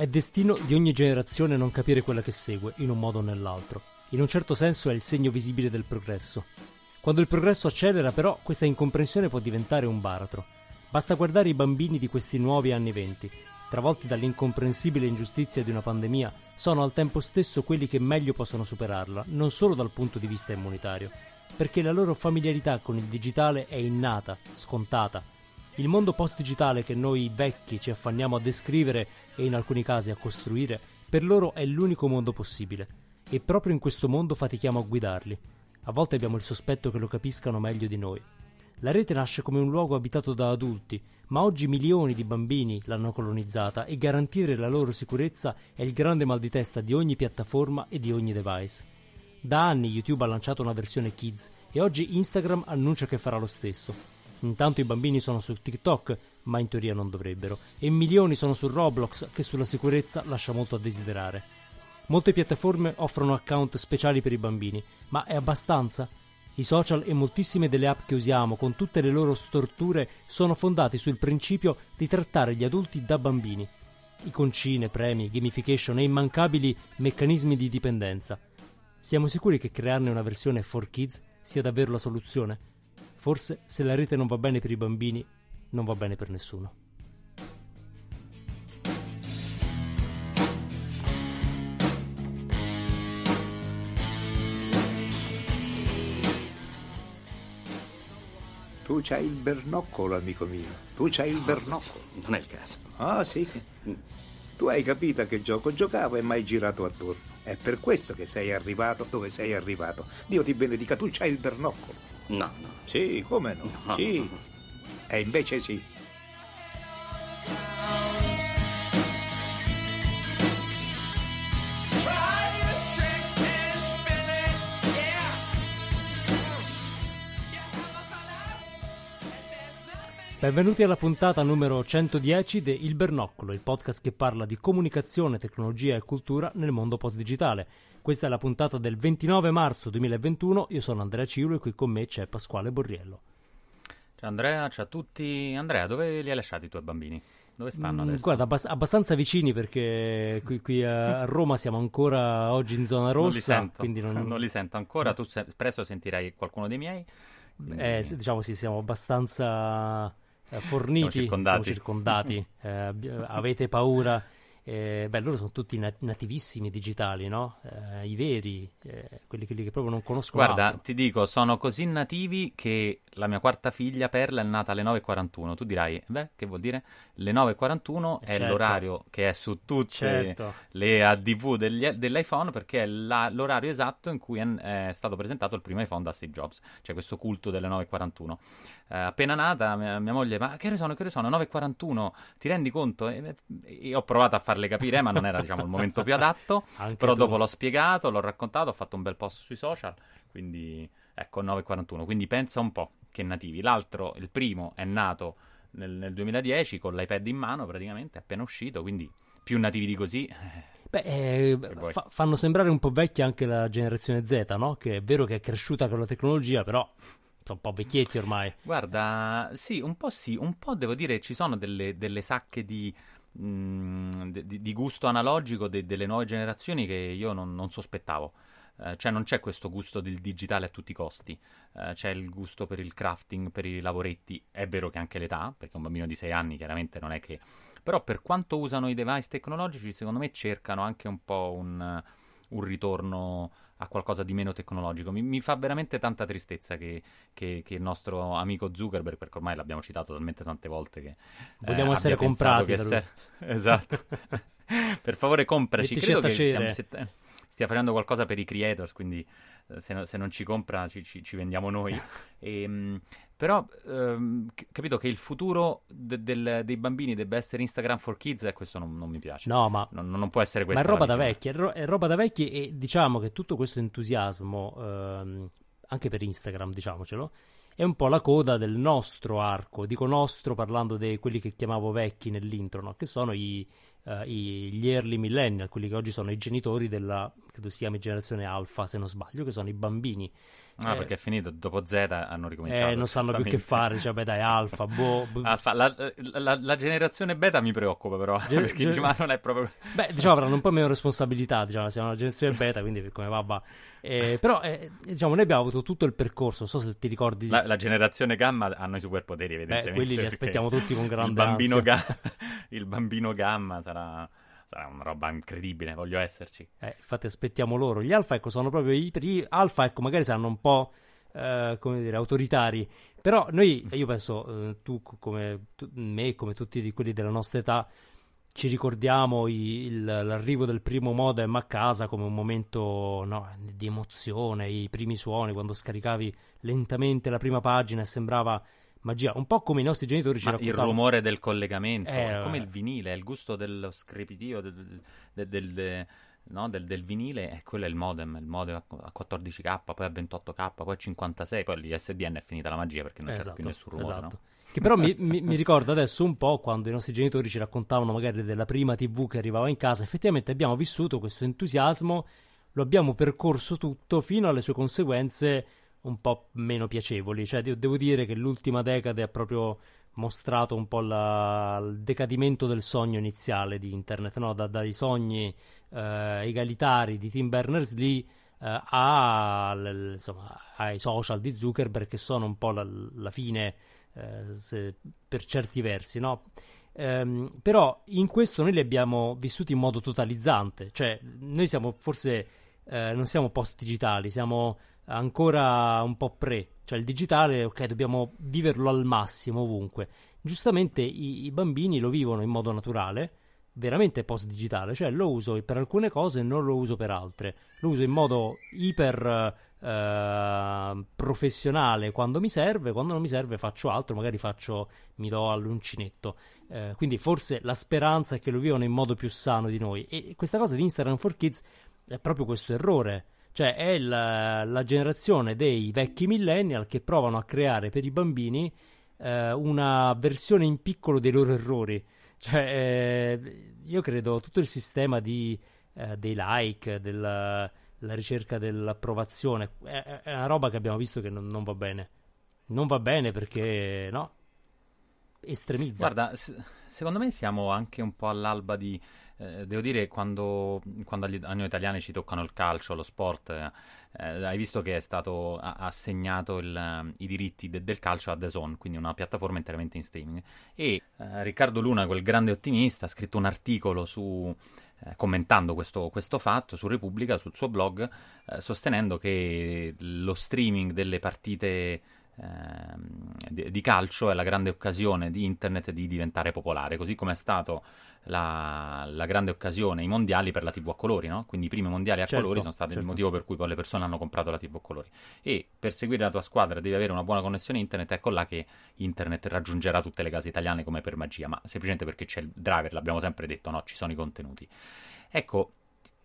È destino di ogni generazione non capire quella che segue, in un modo o nell'altro. In un certo senso è il segno visibile del progresso. Quando il progresso accelera, però, questa incomprensione può diventare un baratro. Basta guardare i bambini di questi nuovi anni venti. Travolti dall'incomprensibile ingiustizia di una pandemia, sono al tempo stesso quelli che meglio possono superarla, non solo dal punto di vista immunitario, perché la loro familiarità con il digitale è innata, scontata, il mondo post-digitale che noi vecchi ci affanniamo a descrivere e in alcuni casi a costruire, per loro è l'unico mondo possibile. E proprio in questo mondo fatichiamo a guidarli. A volte abbiamo il sospetto che lo capiscano meglio di noi. La rete nasce come un luogo abitato da adulti, ma oggi milioni di bambini l'hanno colonizzata e garantire la loro sicurezza è il grande mal di testa di ogni piattaforma e di ogni device. Da anni YouTube ha lanciato una versione Kids e oggi Instagram annuncia che farà lo stesso. Intanto i bambini sono su TikTok, ma in teoria non dovrebbero, e milioni sono su Roblox, che sulla sicurezza lascia molto a desiderare. Molte piattaforme offrono account speciali per i bambini, ma è abbastanza? I social e moltissime delle app che usiamo, con tutte le loro storture, sono fondati sul principio di trattare gli adulti da bambini. Iconcine, premi, gamification e immancabili meccanismi di dipendenza. Siamo sicuri che crearne una versione for kids sia davvero la soluzione? Forse se la rete non va bene per i bambini, non va bene per nessuno. Tu c'hai il bernoccolo, amico mio. Tu c'hai il bernoccolo. Non è il caso. Ah, sì. Tu hai capito a che gioco giocavo e mai girato attorno. È per questo che sei arrivato dove sei arrivato. Dio ti benedica, tu c'hai il bernoccolo. No, no. Sì, come no? No. Sì. E invece sì. Benvenuti alla puntata numero 110 di Il Bernoccolo, il podcast che parla di comunicazione, tecnologia e cultura nel mondo post-digitale. Questa è la puntata del 29 marzo 2021, io sono Andrea Ciulo e qui con me c'è Pasquale Borriello. Ciao Andrea, ciao a tutti. Andrea, dove li hai lasciati i tuoi bambini? Dove stanno Mm, adesso? Guarda, abbast- abbastanza vicini perché qui, qui a Roma siamo ancora oggi in zona non li rossa, sento, quindi non, non li sento ancora. Tu se- presto sentirai qualcuno dei miei. quindi- Eh, diciamo sì, siamo abbastanza eh, forniti, Siamo circondati. siamo circondati. Eh, avete paura? Eh, beh, loro sono tutti nat- nativissimi digitali, no? Eh, I veri, eh, quelli, quelli che proprio non conoscono Guarda, altro. ti dico, sono così nativi che la mia quarta figlia Perla è nata alle 9.41. Tu dirai, beh, che vuol dire? Le 9.41 è certo. l'orario che è su tutte Certo. le ADV degli- dell'iPhone perché è la- l'orario esatto in cui è, è stato presentato il primo iPhone da Steve Jobs. C'è questo culto delle 9.41. Eh, appena nata, mia, mia moglie, ma che ore sono? Che ore sono? 9.41, ti rendi conto? E, e ho provato a farle capire, ma non era diciamo, il momento più adatto. Anche Però tu. dopo l'ho spiegato, l'ho raccontato, ho fatto un bel post sui social, quindi ecco 9.41. Quindi pensa un po' che nativi. L'altro, il primo, è nato nel, nel 2010 con l'iPad in mano praticamente, appena uscito, quindi più nativi di così. eh, Beh, eh, fa- fanno sembrare un po' vecchia anche la generazione Z, no? Che è vero che è cresciuta con la tecnologia, però sono un po' vecchietti ormai. Guarda, sì, un po' sì, un po' devo dire ci sono delle, delle sacche di, mm, di- di gusto analogico de- delle nuove generazioni che io non, non sospettavo. Eh, cioè non c'è questo gusto del digitale a tutti i costi, Eh, c'è il gusto per il crafting, per i lavoretti, è vero che anche l'età, perché un bambino di 6 anni chiaramente non è che... Però per quanto usano i device tecnologici, secondo me cercano anche un po' un, un ritorno a qualcosa di meno tecnologico. Mi, mi fa veramente tanta tristezza che, che- che il nostro amico Zuckerberg, perché ormai l'abbiamo citato talmente tante volte che Vogliamo eh, essere comprati che da se- Esatto. per favore, compraci. Mettici Credo che stiamo- se- stia facendo qualcosa per i creators, quindi eh, se, no- se non ci compra ci, ci- ci vendiamo noi. Ehm, però, ehm, capito che il futuro de- del- dei bambini debba essere Instagram for Kids, e questo non, non mi piace. No, ma Non, non può essere Ma questa è roba da vecchi, è, ro- è roba da vecchi e diciamo che tutto questo entusiasmo, ehm, anche per Instagram, diciamocelo, è un po' la coda del nostro arco. Dico nostro parlando di quelli che chiamavo vecchi nell'intro, no? che sono i, eh, i- gli early millennial, quelli che oggi sono i genitori della credo si chiami generazione alfa se non sbaglio, che sono i bambini. Ah, eh, perché è finito, dopo Z hanno ricominciato. Eh, non sanno più che fare, cioè, beh dai, alfa, boh. alfa la, la, la, generazione beta mi preoccupa però, Gen- perché gen- ma non è proprio... Beh, diciamo, avranno un po' meno responsabilità, diciamo, siamo una generazione beta, quindi come va, va. Eh, però, eh, diciamo, noi abbiamo avuto tutto il percorso, non so se ti ricordi... La, la generazione gamma hanno i superpoteri, evidentemente. Beh, quelli li aspettiamo tutti con grande il bambino, ga- il bambino gamma sarà sarà una roba incredibile, voglio esserci. Eh, infatti aspettiamo loro. Gli alfa, ecco, sono proprio i, i alfa, ecco, magari saranno un po', eh, come dire, autoritari. Però noi, io penso, eh, tu come tu, me, come tutti quelli della nostra età, ci ricordiamo i, il, l'arrivo del primo modem a casa come un momento no, di emozione, i primi suoni, quando scaricavi lentamente la prima pagina e sembrava magia, un po' come i nostri genitori ci Ma raccontavano. Il rumore del collegamento, eh, come il vinile, il gusto dello screpitio del, del, del, no, del, vinile, eh, quello è il modem, il modem a 14k, poi a 28k, poi a 56, poi l'ISDN è finita la magia perché non esatto, c'era più nessun rumore. Esatto. No? Che però mi, mi, mi, ricorda adesso un po' quando i nostri genitori ci raccontavano magari della prima TV che arrivava in casa. Effettivamente abbiamo vissuto questo entusiasmo, lo abbiamo percorso tutto fino alle sue conseguenze un po' meno piacevoli. Cioè, devo dire che l'ultima decade ha proprio mostrato un po' la, il decadimento del sogno iniziale di internet, no? da, dai sogni eh, egalitari di Tim Berners-Lee eh, a, l, insomma, ai social di Zuckerberg che sono un po' la, la fine eh, se, per certi versi, no? Ehm, però in questo noi li abbiamo vissuti in modo totalizzante, cioè noi siamo forse eh, non siamo post digitali, siamo ancora un po' pre, cioè il digitale, ok, dobbiamo viverlo al massimo ovunque. Giustamente i, i bambini lo vivono in modo naturale, veramente post digitale, cioè lo uso per alcune cose e non lo uso per altre. Lo uso in modo iper eh, professionale quando mi serve, quando non mi serve faccio altro, magari faccio, mi do all'uncinetto. Eh, quindi forse la speranza è che lo vivano in modo più sano di noi. E questa cosa di Instagram for Kids è proprio questo errore. Cioè è la, la generazione dei vecchi millennial che provano a creare per i bambini eh, una versione in piccolo dei loro errori. Cioè, eh, io credo tutto il sistema di, eh, dei like, della ricerca dell'approvazione, è, è, una roba che abbiamo visto che non, non va bene. Non va bene perché, no, estremizza. Guarda, secondo me siamo anche un po' all'alba di eh, devo dire, quando, quando agli, a noi italiani ci toccano il calcio, lo sport, eh, hai visto che è stato assegnato il, i diritti de, del calcio a The Zone, quindi una piattaforma interamente in streaming. E eh, Riccardo Luna, quel grande ottimista, ha scritto un articolo su, eh, commentando questo, questo, fatto su Repubblica, sul suo blog, eh, sostenendo che lo streaming delle partite ehm, di, calcio è la grande occasione di internet di diventare popolare, così come è stato la, la, grande occasione, i mondiali per la TV a colori, no? Quindi i primi mondiali a certo, colori sono stati certo. il motivo per cui poi le persone hanno comprato la TV a colori. E per seguire la tua squadra devi avere una buona connessione internet, ecco là che internet raggiungerà tutte le case italiane come per magia, ma semplicemente perché c'è il driver, l'abbiamo sempre detto, no? Ci sono i contenuti. Ecco,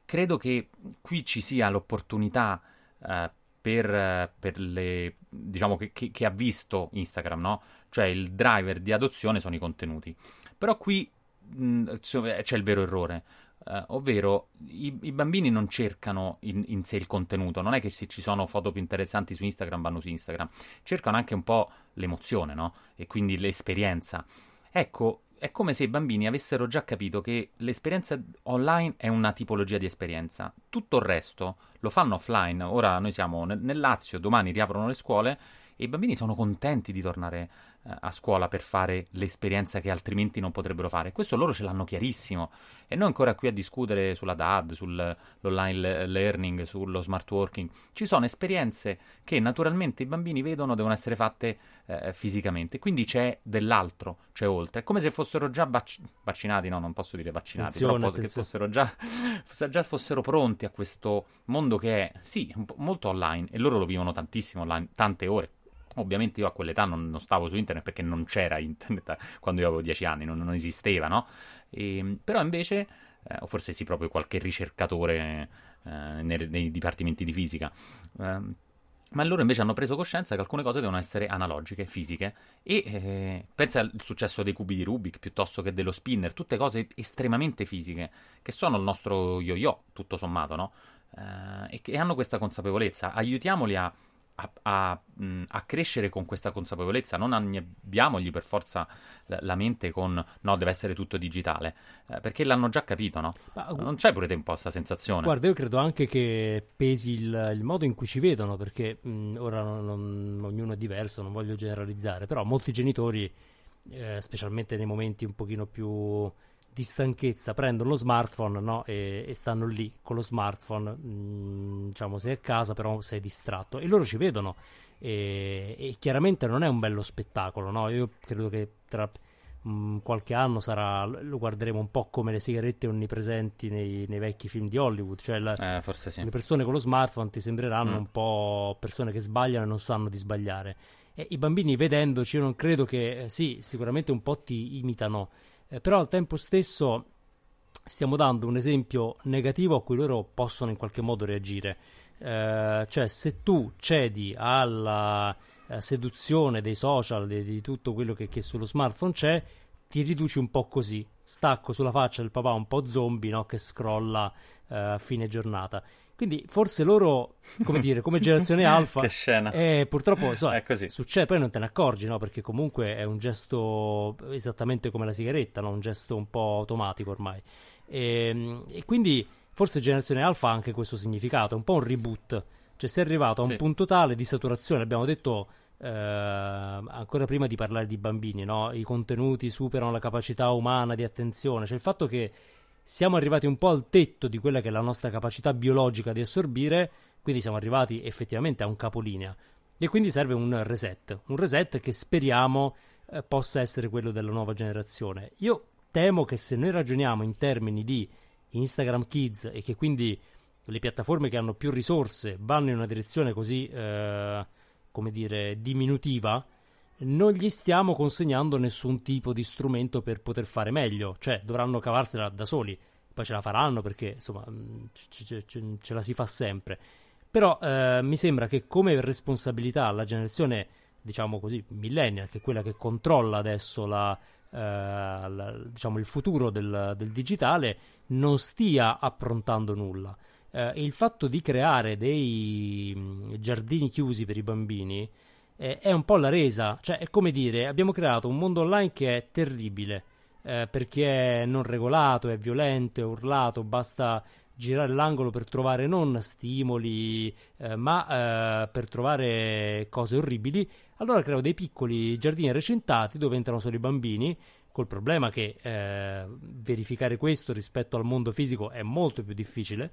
credo che qui ci sia l'opportunità eh, per, per, le diciamo che, che, che, ha visto Instagram, no? Cioè il driver di adozione sono i contenuti. Però qui mh, c'è il vero errore. Uh, ovvero i, i, bambini non cercano in, in, sé il contenuto, non è che se ci sono foto più interessanti su Instagram vanno su Instagram, cercano anche un po' l'emozione, no? E quindi l'esperienza. Ecco, è come se i bambini avessero già capito che l'esperienza online è una tipologia di esperienza. Tutto il resto lo fanno offline. Ora noi siamo nel, nel Lazio, domani riaprono le scuole e i bambini sono contenti di tornare eh, a scuola per fare l'esperienza che altrimenti non potrebbero fare. Questo loro ce l'hanno chiarissimo e noi ancora qui a discutere sulla DAD, sull'online learning, sullo smart working. Ci sono esperienze che naturalmente i bambini vedono devono essere fatte eh, fisicamente, quindi c'è dell'altro, c'è oltre. È come se fossero già vac- vaccinati, no, non posso dire vaccinati, attenzione, però attenzione. che fossero già, già fossero pronti a questo mondo che è, sì, molto online e loro lo vivono tantissimo online, tante ore. Ovviamente io a quell'età non, non, stavo su internet perché non c'era internet quando io avevo 10 anni, non, non esisteva, no? E, ehm, però invece, eh, o forse sì, proprio qualche ricercatore eh, nei, nei, dipartimenti di fisica. Eh, ma loro invece hanno preso coscienza che alcune cose devono essere analogiche, fisiche, e eh, pensa al successo dei cubi di Rubik piuttosto che dello spinner, tutte cose estremamente fisiche, che sono il nostro yo-yo, tutto sommato, no? eh, e che hanno questa consapevolezza. Aiutiamoli a a, a, mh, a, crescere con questa consapevolezza, non annebbiamogli per forza la, la mente con no, deve essere tutto digitale, eh, perché l'hanno già capito, no? Ma, non c'è pure te un po' questa sensazione? Guarda, io credo anche che pesi il, il modo in cui ci vedono, perché mh, ora non, non, ognuno è diverso, non voglio generalizzare, però molti genitori, eh, specialmente nei momenti un pochino più di stanchezza prendono lo smartphone no? e, e, stanno lì con lo smartphone, mh, mm, diciamo sei a casa però sei distratto e loro ci vedono e, e chiaramente non è un bello spettacolo, no? io credo che tra mh, mm, qualche anno sarà, lo guarderemo un po' come le sigarette onnipresenti nei, nei vecchi film di Hollywood, cioè la, eh, sì. le persone con lo smartphone ti sembreranno mm. un po' persone che sbagliano e non sanno di sbagliare. E i bambini vedendoci, io non credo che, eh, sì, sicuramente un po' ti imitano, eh, però al tempo stesso stiamo dando un esempio negativo a cui loro possono in qualche modo reagire. Eh, cioè, se tu cedi alla eh, seduzione dei social, di, di tutto quello che, che, sullo smartphone c'è, ti riduci un po' così. Stacco sulla faccia del papà un po' zombie no? che scrolla eh, a fine giornata. Quindi forse loro, come dire, come generazione alfa... che scena. Eh, purtroppo so, è così. succede, poi non te ne accorgi, no? Perché comunque è un gesto esattamente come la sigaretta, no? Un gesto un po' automatico ormai. E, ehm, e quindi forse generazione alfa ha anche questo significato, è un po' un reboot. Cioè si è arrivato a un sì. punto tale di saturazione, abbiamo detto... Eh, ancora prima di parlare di bambini, no? i contenuti superano la capacità umana di attenzione, cioè il fatto che siamo arrivati un po' al tetto di quella che è la nostra capacità biologica di assorbire, quindi siamo arrivati effettivamente a un capolinea. E quindi serve un reset, un reset che speriamo eh, possa essere quello della nuova generazione. Io temo che se noi ragioniamo in termini di Instagram Kids e che quindi le piattaforme che hanno più risorse vanno in una direzione così, eh, come dire, diminutiva, non gli stiamo consegnando nessun tipo di strumento per poter fare meglio, cioè dovranno cavarsela da soli, poi ce la faranno perché insomma mm, ce, ce, ce la si fa sempre. Però eh, mi sembra che come responsabilità la generazione, diciamo così, millennial, che è quella che controlla adesso la, eh, la, diciamo, il futuro del, del, digitale, non stia approntando nulla. Eh, il fatto di creare dei mm, giardini chiusi per i bambini eh, è un po' la resa, cioè è come dire abbiamo creato un mondo online che è terribile eh, perché è non regolato, è violento, è urlato, basta girare l'angolo per trovare non stimoli eh, ma eh, per trovare cose orribili, allora creo dei piccoli giardini recintati dove entrano solo i bambini col problema che eh, verificare questo rispetto al mondo fisico è molto più difficile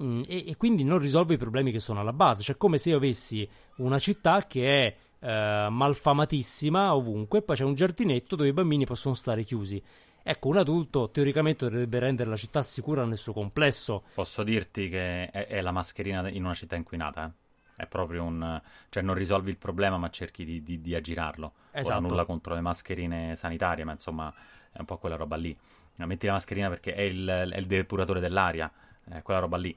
Mm, e, e, quindi non risolve i problemi che sono alla base. Cioè, come se io avessi una città che è eh, malfamatissima ovunque, poi c'è un giardinetto dove i bambini possono stare chiusi. Ecco, un adulto teoricamente dovrebbe rendere la città sicura nel suo complesso. Posso dirti che è, è la mascherina in una città inquinata, eh? È proprio un... cioè non risolvi il problema ma cerchi di, di, di aggirarlo. Esatto. Ora nulla contro le mascherine sanitarie, ma insomma è un po' quella roba lì. Metti la mascherina perché è il, è il depuratore dell'aria, è quella roba lì.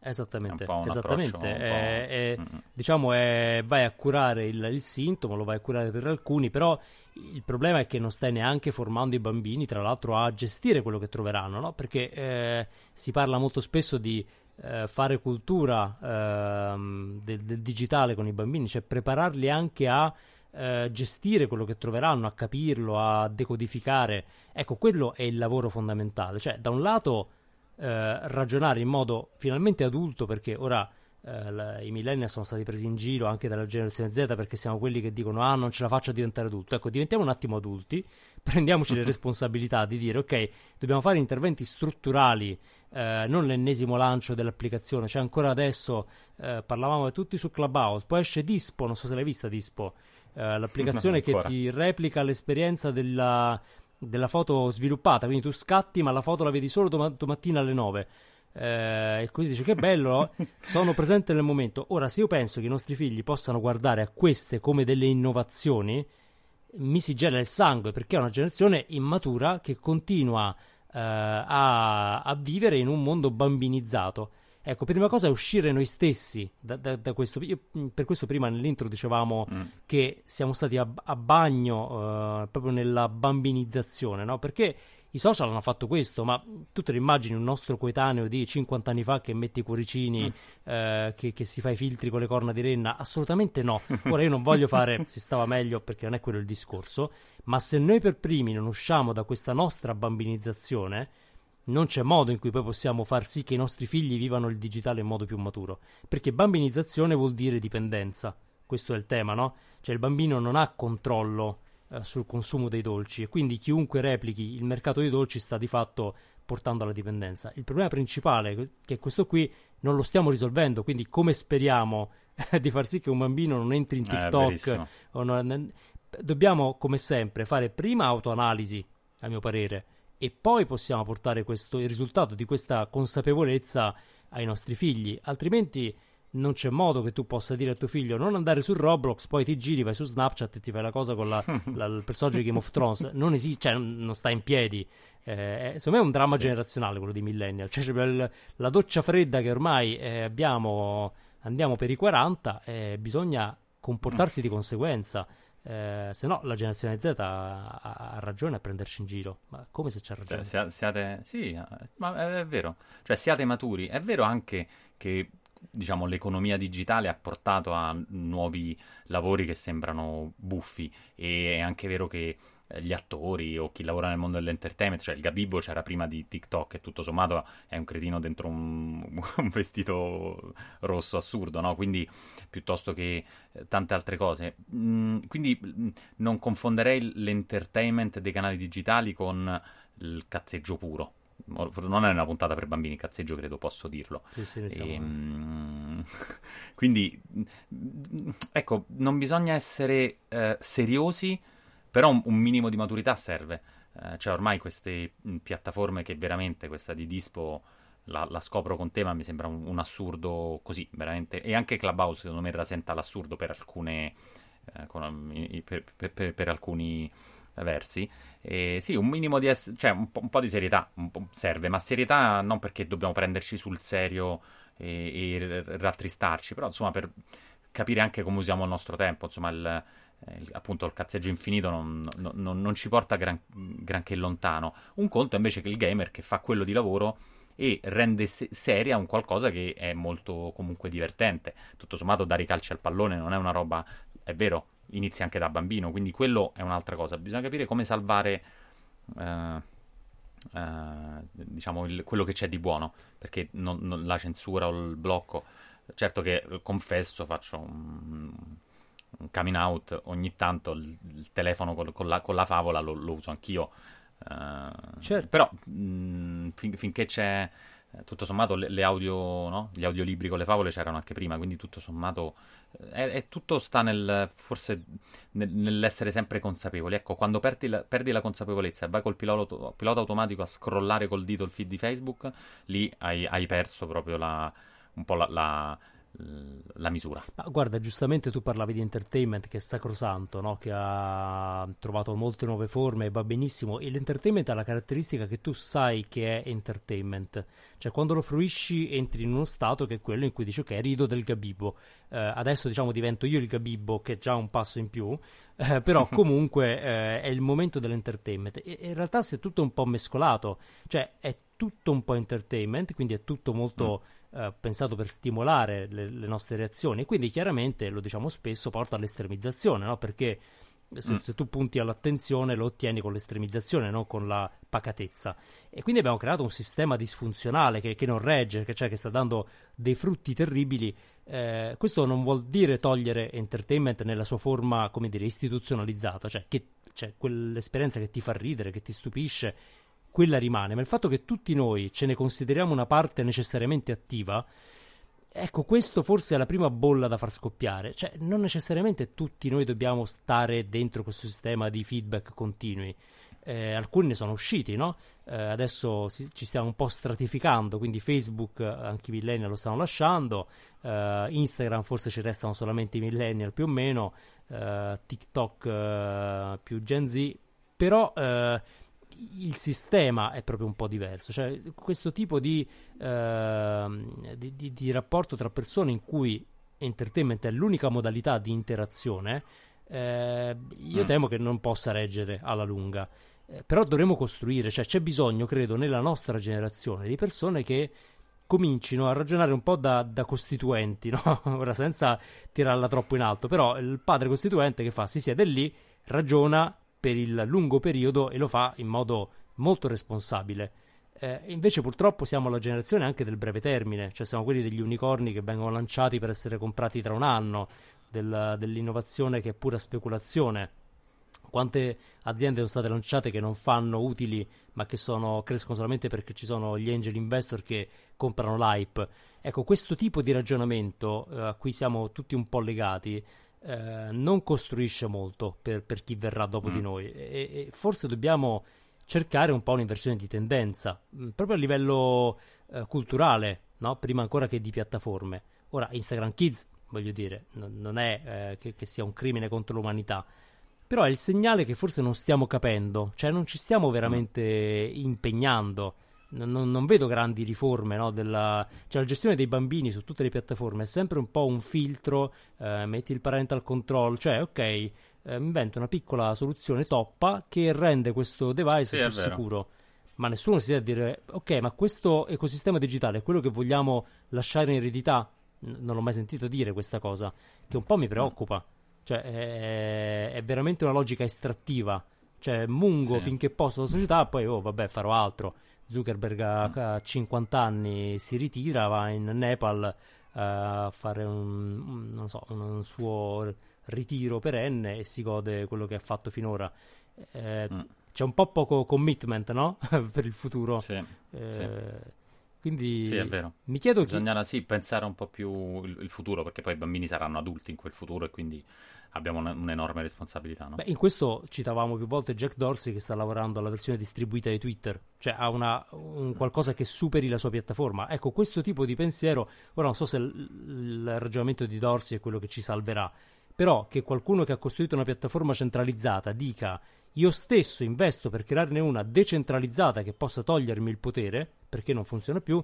Esattamente, esattamente. È, è, diciamo, è, vai a curare il, il, sintomo, lo vai a curare per alcuni, però il problema è che non stai neanche formando i bambini, tra l'altro, a gestire quello che troveranno, no? Perché eh, si parla molto spesso di eh, fare cultura eh, del, del, digitale con i bambini, cioè prepararli anche a eh, gestire quello che troveranno, a capirlo, a decodificare. Ecco, quello è il lavoro fondamentale. Cioè, da un lato eh, ragionare in modo finalmente adulto perché ora eh, la, i millennial sono stati presi in giro anche dalla generazione Z perché siamo quelli che dicono ah non ce la faccio a diventare adulto. Ecco diventiamo un attimo adulti prendiamoci le responsabilità di dire ok dobbiamo fare interventi strutturali eh, non l'ennesimo lancio dell'applicazione. Cioè ancora adesso eh, parlavamo tutti su Clubhouse poi esce Dispo non so se l'hai vista Dispo eh, l'applicazione che ti replica l'esperienza della della foto sviluppata, quindi tu scatti ma la foto la vedi solo dom- domattina alle 9. Eh, e così dice che bello, sono presente nel momento. Ora, se io penso che i nostri figli possano guardare a queste come delle innovazioni, mi si gela il sangue perché è una generazione immatura che continua eh, a, a vivere in un mondo bambinizzato. Ecco, prima cosa è uscire noi stessi da, da, da questo. Io, mm, per questo prima nell'intro dicevamo mm. che siamo stati a, a bagno uh, proprio nella bambinizzazione, no? Perché I social hanno fatto questo, ma tu te lo immagini un nostro coetaneo di 50 anni fa che mette i cuoricini, mm. eh, che, che, si fa i filtri con le corna di renna? Assolutamente no. Ora io non voglio fare si stava meglio perché non è quello il discorso, ma se noi per primi non usciamo da questa nostra bambinizzazione, non c'è modo in cui poi possiamo far sì che i nostri figli vivano il digitale in modo più maturo. Perché bambinizzazione vuol dire dipendenza. Questo è il tema, no? Cioè il bambino non ha controllo eh, sul consumo dei dolci e quindi chiunque replichi il mercato dei dolci sta di fatto portando alla dipendenza. Il problema principale che è questo qui non lo stiamo risolvendo, quindi come speriamo di far sì che un bambino non entri in eh, TikTok eh, non... dobbiamo come sempre fare prima autoanalisi, a mio parere e poi possiamo portare questo, il risultato di questa consapevolezza ai nostri figli, altrimenti non c'è modo che tu possa dire a tuo figlio non andare su Roblox, poi ti giri, vai su Snapchat e ti fai la cosa con la, la, il personaggio di Game of Thrones. Non esiste, cioè non sta in piedi. Eh, secondo me è un dramma sì. generazionale quello di Millennial. Cioè, cioè la doccia fredda che ormai eh, abbiamo, andiamo per i 40, eh, bisogna comportarsi di conseguenza. Eh, se no la generazione Z ha, ha, ragione a prenderci in giro. Ma come se c'ha cioè, ragione? Cioè, siate, sì, eh, ma è, vero. Cioè, siate maturi. È vero anche che diciamo, l'economia digitale ha portato a nuovi lavori che sembrano buffi. E è anche vero che gli attori o chi lavora nel mondo dell'entertainment, cioè il Gabibbo c'era prima di TikTok e tutto sommato è un cretino dentro un, un vestito rosso assurdo, no? Quindi piuttosto che eh, tante altre cose. Mm, quindi mm, non confonderei l'entertainment dei canali digitali con il cazzeggio puro. Non è una puntata per bambini, cazzeggio credo posso dirlo. Sì, sì, e, ehm, quindi, mm, ecco, non bisogna essere eh, seriosi però un, un minimo di maturità serve. Eh, cioè ormai queste mh, piattaforme che veramente, questa di Dispo, la, la scopro con te, ma mi sembra un, un, assurdo così, veramente. E anche Clubhouse secondo me rasenta l'assurdo per alcune... Eh, con, per, per, per, per, alcuni versi. E sì, un minimo di... Es- cioè un po', un po', di serietà serve, ma serietà non perché dobbiamo prenderci sul serio e, e rattristarci, però insomma per capire anche come usiamo il nostro tempo, insomma il eh, appunto il cazzeggio infinito non, non, non ci porta gran, granché lontano. Un conto invece che il gamer che fa quello di lavoro e rende se- seria un qualcosa che è molto comunque divertente. Tutto sommato dare i calci al pallone non è una roba, è vero, inizia anche da bambino, quindi quello è un'altra cosa. Bisogna capire come salvare eh, eh, diciamo il, quello che c'è di buono, perché non, non, la censura o il blocco. Certo che confesso, faccio un, un coming out, ogni tanto il, il telefono con, con, la, con, la, favola lo, lo uso anch'io. Uh, certo. Però mh, fin, finché c'è eh, tutto sommato le, le audio, no? gli audiolibri con le favole c'erano anche prima, quindi tutto sommato eh, è, è tutto sta nel forse nel, nell'essere sempre consapevoli. Ecco, quando perdi la, perdi la consapevolezza e vai col pilota, pilota, automatico a scrollare col dito il feed di Facebook, lì hai, hai perso proprio la, un po' la, la la misura. Ma guarda, giustamente tu parlavi di entertainment che è sacrosanto, no? che ha trovato molte nuove forme e va benissimo. E l'entertainment ha la caratteristica che tu sai che è entertainment, cioè quando lo fruisci entri in uno stato che è quello in cui dici ok, rido del gabibbo. Eh, adesso diciamo divento io il gabibbo, che è già un passo in più, eh, però comunque eh, è il momento dell'entertainment. E, in realtà si è tutto un po' mescolato, cioè è tutto un po' entertainment, quindi è tutto molto. Mm eh, pensato per stimolare le, le, nostre reazioni e quindi chiaramente, lo diciamo spesso, porta all'estremizzazione, no? perché se, mm. se, tu punti all'attenzione lo ottieni con l'estremizzazione, non con la pacatezza. E quindi abbiamo creato un sistema disfunzionale che, che non regge, che, cioè, che sta dando dei frutti terribili. Eh, questo non vuol dire togliere entertainment nella sua forma, come dire, istituzionalizzata, cioè, che, cioè quell'esperienza che ti fa ridere, che ti stupisce, quella rimane, ma il fatto che tutti noi ce ne consideriamo una parte necessariamente attiva, ecco, questo forse è la prima bolla da far scoppiare. Cioè, non necessariamente tutti noi dobbiamo stare dentro questo sistema di feedback continui. Eh, alcuni ne sono usciti, no? Eh, adesso si, ci stiamo un po' stratificando, quindi Facebook, anche i millennial lo stanno lasciando, eh, Instagram forse ci restano solamente i millennial più o meno, eh, TikTok eh, più Gen Z, però eh, il sistema è proprio un po' diverso, cioè questo tipo di, uh, di, di, di, rapporto tra persone in cui entertainment è l'unica modalità di interazione, eh, io mm. temo che non possa reggere alla lunga. Eh, però dovremo costruire, cioè c'è bisogno, credo, nella nostra generazione di persone che comincino a ragionare un po' da, da costituenti, no? ora senza tirarla troppo in alto, però il padre costituente che fa si siede lì, ragiona per il lungo periodo e lo fa in modo molto responsabile. Eh, invece purtroppo siamo la generazione anche del breve termine, cioè siamo quelli degli unicorni che vengono lanciati per essere comprati tra un anno, del, dell'innovazione che è pura speculazione. Quante aziende sono state lanciate che non fanno utili, ma che sono, crescono solamente perché ci sono gli angel investor che comprano l'hype? Ecco, questo tipo di ragionamento eh, a cui siamo tutti un po' legati eh, non costruisce molto per, per chi verrà dopo mm. di noi e, e, forse dobbiamo cercare un po' un'inversione di tendenza, mm, proprio a livello eh, culturale, no? prima ancora che di piattaforme. Ora, Instagram Kids, voglio dire, non, non è eh, che, che sia un crimine contro l'umanità, però è il segnale che forse non stiamo capendo, cioè non ci stiamo veramente impegnando. Non, non, vedo grandi riforme no, della cioè, la gestione dei bambini su tutte le piattaforme è sempre un po' un filtro eh, metti il parental control cioè ok eh, invento una piccola soluzione toppa che rende questo device sì, più sicuro ma nessuno si deve dire ok ma questo ecosistema digitale è quello che vogliamo lasciare in eredità N- non l'ho mai sentito dire questa cosa che un po' mi preoccupa cioè, è, è veramente una logica estrattiva. Cioè, mungo sì. finché posso la società, poi, oh, vabbè, farò altro. Zuckerberg a, a 50 anni si ritira, va in Nepal uh, a fare un, so, un, un, suo ritiro perenne e si gode quello che ha fatto finora. Eh, mm. C'è un po' poco commitment, no? per il futuro. Sì, eh, sì. Quindi sì, è vero. mi chiedo Bisognerà chi... sì pensare un po' più il, il, futuro, perché poi i bambini saranno adulti in quel futuro e quindi abbiamo un, un'enorme responsabilità. No? Beh, in questo citavamo più volte Jack Dorsey che sta lavorando alla versione distribuita di Twitter, cioè ha una, un qualcosa che superi la sua piattaforma. Ecco, questo tipo di pensiero, ora non so se il, il ragionamento di Dorsey è quello che ci salverà, però che qualcuno che ha costruito una piattaforma centralizzata dica io stesso investo per crearne una decentralizzata che possa togliermi il potere, perché non funziona più,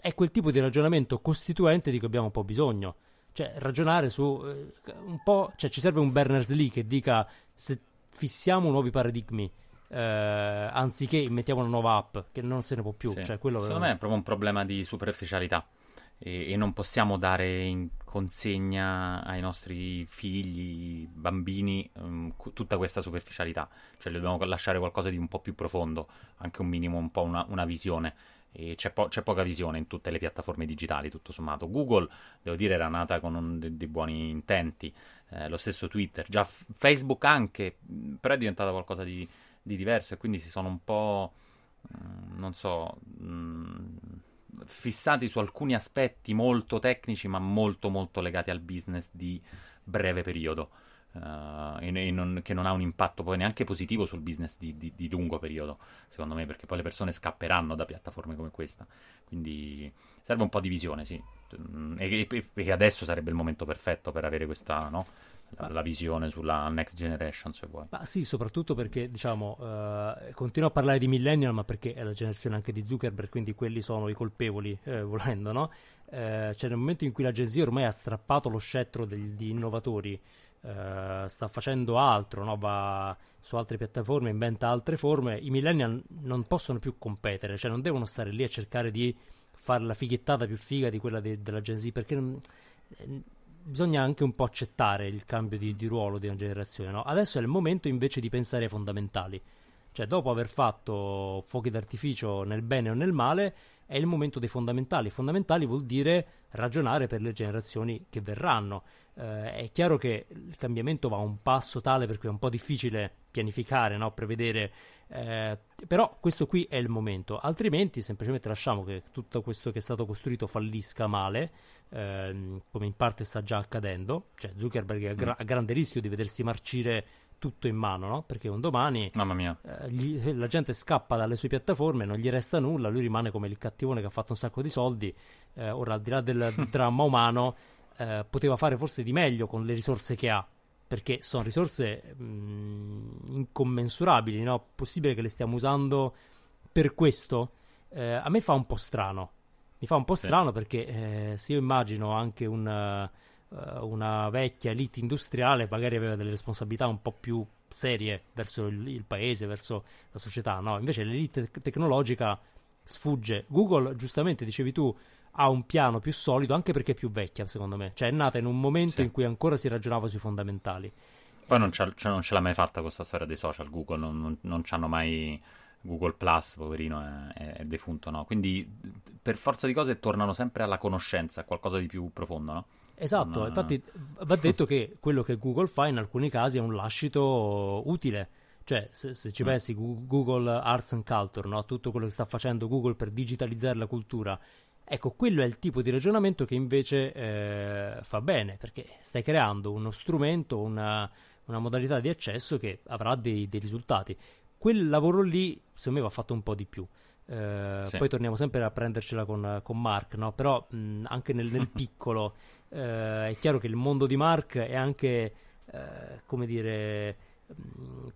è quel tipo di ragionamento costituente di cui abbiamo un po' bisogno. Cioè, ragionare su eh, un po'. Cioè, ci serve un Berners-Lee che dica se fissiamo nuovi paradigmi. Eh, anziché mettiamo una nuova app che non se ne può più. Sì. Cioè, quello Secondo me è proprio un problema di superficialità e, e, non possiamo dare in consegna ai nostri figli, bambini, um, tutta questa superficialità. Cioè, dobbiamo lasciare qualcosa di un po' più profondo, anche un minimo, un po' una, una visione. C'è, po- c'è, poca visione in tutte le piattaforme digitali, tutto sommato. Google, devo dire, era nata con dei, dei buoni intenti, eh, lo stesso Twitter, già f- Facebook anche, però è diventata qualcosa di, di, diverso e quindi si sono un po', mh, non so, mh, fissati su alcuni aspetti molto tecnici ma molto molto legati al business di breve periodo. Uh, e, e non, che non ha un impatto poi neanche positivo sul business di, di, di, lungo periodo, secondo me, perché poi le persone scapperanno da piattaforme come questa. Quindi serve un po' di visione, sì. Mm, e, e, e adesso sarebbe il momento perfetto per avere questa, no? la, la, visione sulla next generation, se vuoi. Ma sì, soprattutto perché, diciamo, uh, continuo a parlare di millennial, ma perché è la generazione anche di Zuckerberg, quindi quelli sono i colpevoli, eh, volendo, no? Uh, cioè, nel momento in cui la Gen Z ormai ha strappato lo scettro degli innovatori, uh, sta facendo altro, no? va su altre piattaforme, inventa altre forme, i millennial non possono più competere, cioè non devono stare lì a cercare di fare la fighettata più figa di quella de- della Gen Z, perché... Non, eh, bisogna anche un po' accettare il cambio di, di ruolo di una generazione. No? Adesso è il momento invece di pensare ai fondamentali. Cioè, dopo aver fatto fuochi d'artificio nel bene o nel male, è il momento dei fondamentali. Fondamentali vuol dire ragionare per le generazioni che verranno. Eh, è chiaro che il cambiamento va a un passo tale per cui è un po' difficile pianificare, no? prevedere eh, però questo qui è il momento, altrimenti semplicemente lasciamo che tutto questo che è stato costruito fallisca male, ehm, come in parte sta già accadendo. Cioè, Zuckerberg è a, gra- a grande rischio di vedersi marcire tutto in mano, no? Perché un domani eh, gli, la gente scappa dalle sue piattaforme, non gli resta nulla, lui rimane come il cattivone che ha fatto un sacco di soldi. Eh, ora, al di là del dramma umano, eh, poteva fare forse di meglio con le risorse che ha perché sono risorse mh, incommensurabili, no? Possibile che le stiamo usando per questo? Eh, a me fa un po' strano. Mi fa un po' strano sì. perché eh, se io immagino anche un, uh, una vecchia elite industriale, magari aveva delle responsabilità un po' più serie verso il, il paese, verso la società, no? Invece l'elite tecnologica sfugge. Google, giustamente dicevi tu, ha un piano più solido anche perché è più vecchia, secondo me. Cioè è nata in un momento sì. in cui ancora si ragionava sui fondamentali. Poi non, cioè, non, ce l'ha mai fatta questa storia dei social, Google, non, non, non ci hanno mai... Google Plus, poverino, è, è, defunto, no? Quindi per forza di cose tornano sempre alla conoscenza, a qualcosa di più profondo, no? Esatto, non... infatti va detto che quello che Google fa in alcuni casi è un lascito utile. Cioè, se, se ci mm. pensi, Google Arts and Culture, no? tutto quello che sta facendo Google per digitalizzare la cultura, ecco, quello è il tipo di ragionamento che invece eh, fa bene, perché stai creando uno strumento, una, una modalità di accesso che avrà dei, dei, risultati. Quel lavoro lì, secondo me, va fatto un po' di più. Eh, sì. Poi torniamo sempre a prendercela con, con Mark, no? però mh, anche nel, nel piccolo eh, è chiaro che il mondo di Mark è anche, eh, come dire,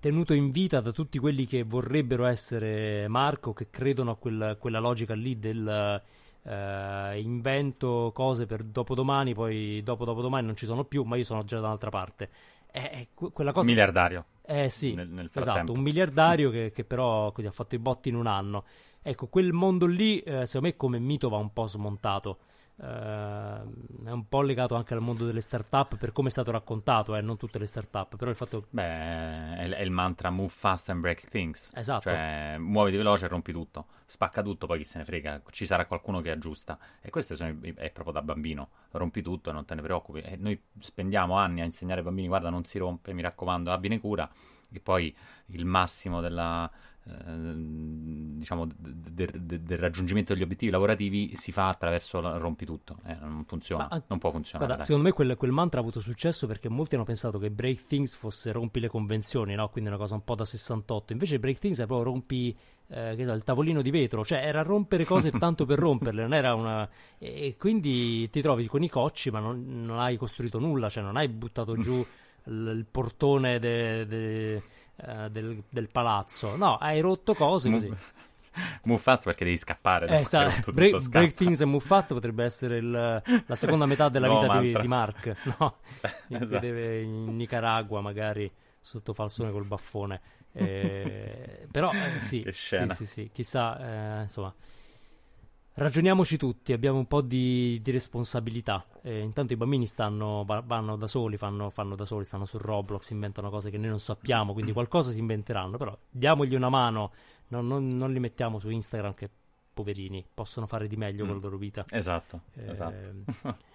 tenuto in vita da tutti quelli che vorrebbero essere Mark o che credono a quel, quella logica lì del eh, invento cose per dopodomani, poi dopo dopodomani non ci sono più, ma io sono già da un'altra parte. È, quella cosa... Miliardario. Eh sì, nel, nel esatto, un miliardario che, che, però così ha fatto i botti in un anno. Ecco, quel mondo lì, eh, secondo me, come mito va un po' smontato. Uh, è un po' legato anche al mondo delle start-up per come è stato raccontato, eh, non tutte le start-up, però il fatto... Beh, è, è, il mantra move fast and break things. Esatto. Cioè, muoviti veloce e rompi tutto. Spacca tutto, poi chi se ne frega, ci sarà qualcuno che aggiusta. E questo è proprio da bambino. Rompi tutto e non te ne preoccupi. E noi spendiamo anni a insegnare ai bambini, guarda, non si rompe, mi raccomando, abbine cura. E poi il massimo della diciamo, del, del, del, raggiungimento degli obiettivi lavorativi si fa attraverso la rompitutto. Eh, non funziona, Ma, non può funzionare. Guarda, secondo me quel, quel, mantra ha avuto successo perché molti hanno pensato che break things fosse rompi le convenzioni, no? quindi una cosa un po' da 68. Invece break things è proprio rompi eh, so, il tavolino di vetro, cioè era rompere cose tanto per romperle, non era una... E quindi ti trovi con i cocci ma non, non hai costruito nulla, cioè non hai buttato giù il, il portone de, de eh, del, del, palazzo. No, hai rotto cose così. Move fast perché devi scappare. Eh, sa, break, break, Things e Move Fast potrebbe essere il, la seconda metà della no, vita di, di, Mark. No? esatto. deve in Nicaragua magari sotto falsone col baffone. Eh, però eh, sì, sì, sì, sì, chissà, eh, insomma, Ragioniamoci tutti, abbiamo un po' di, di responsabilità. Eh, intanto i bambini stanno, vanno da soli, fanno, fanno, da soli, stanno su Roblox, inventano cose che noi non sappiamo, quindi qualcosa si inventeranno. Però diamogli una mano, non, non, non li mettiamo su Instagram che poverini possono fare di meglio mm. con la loro vita. Esatto, eh, esatto.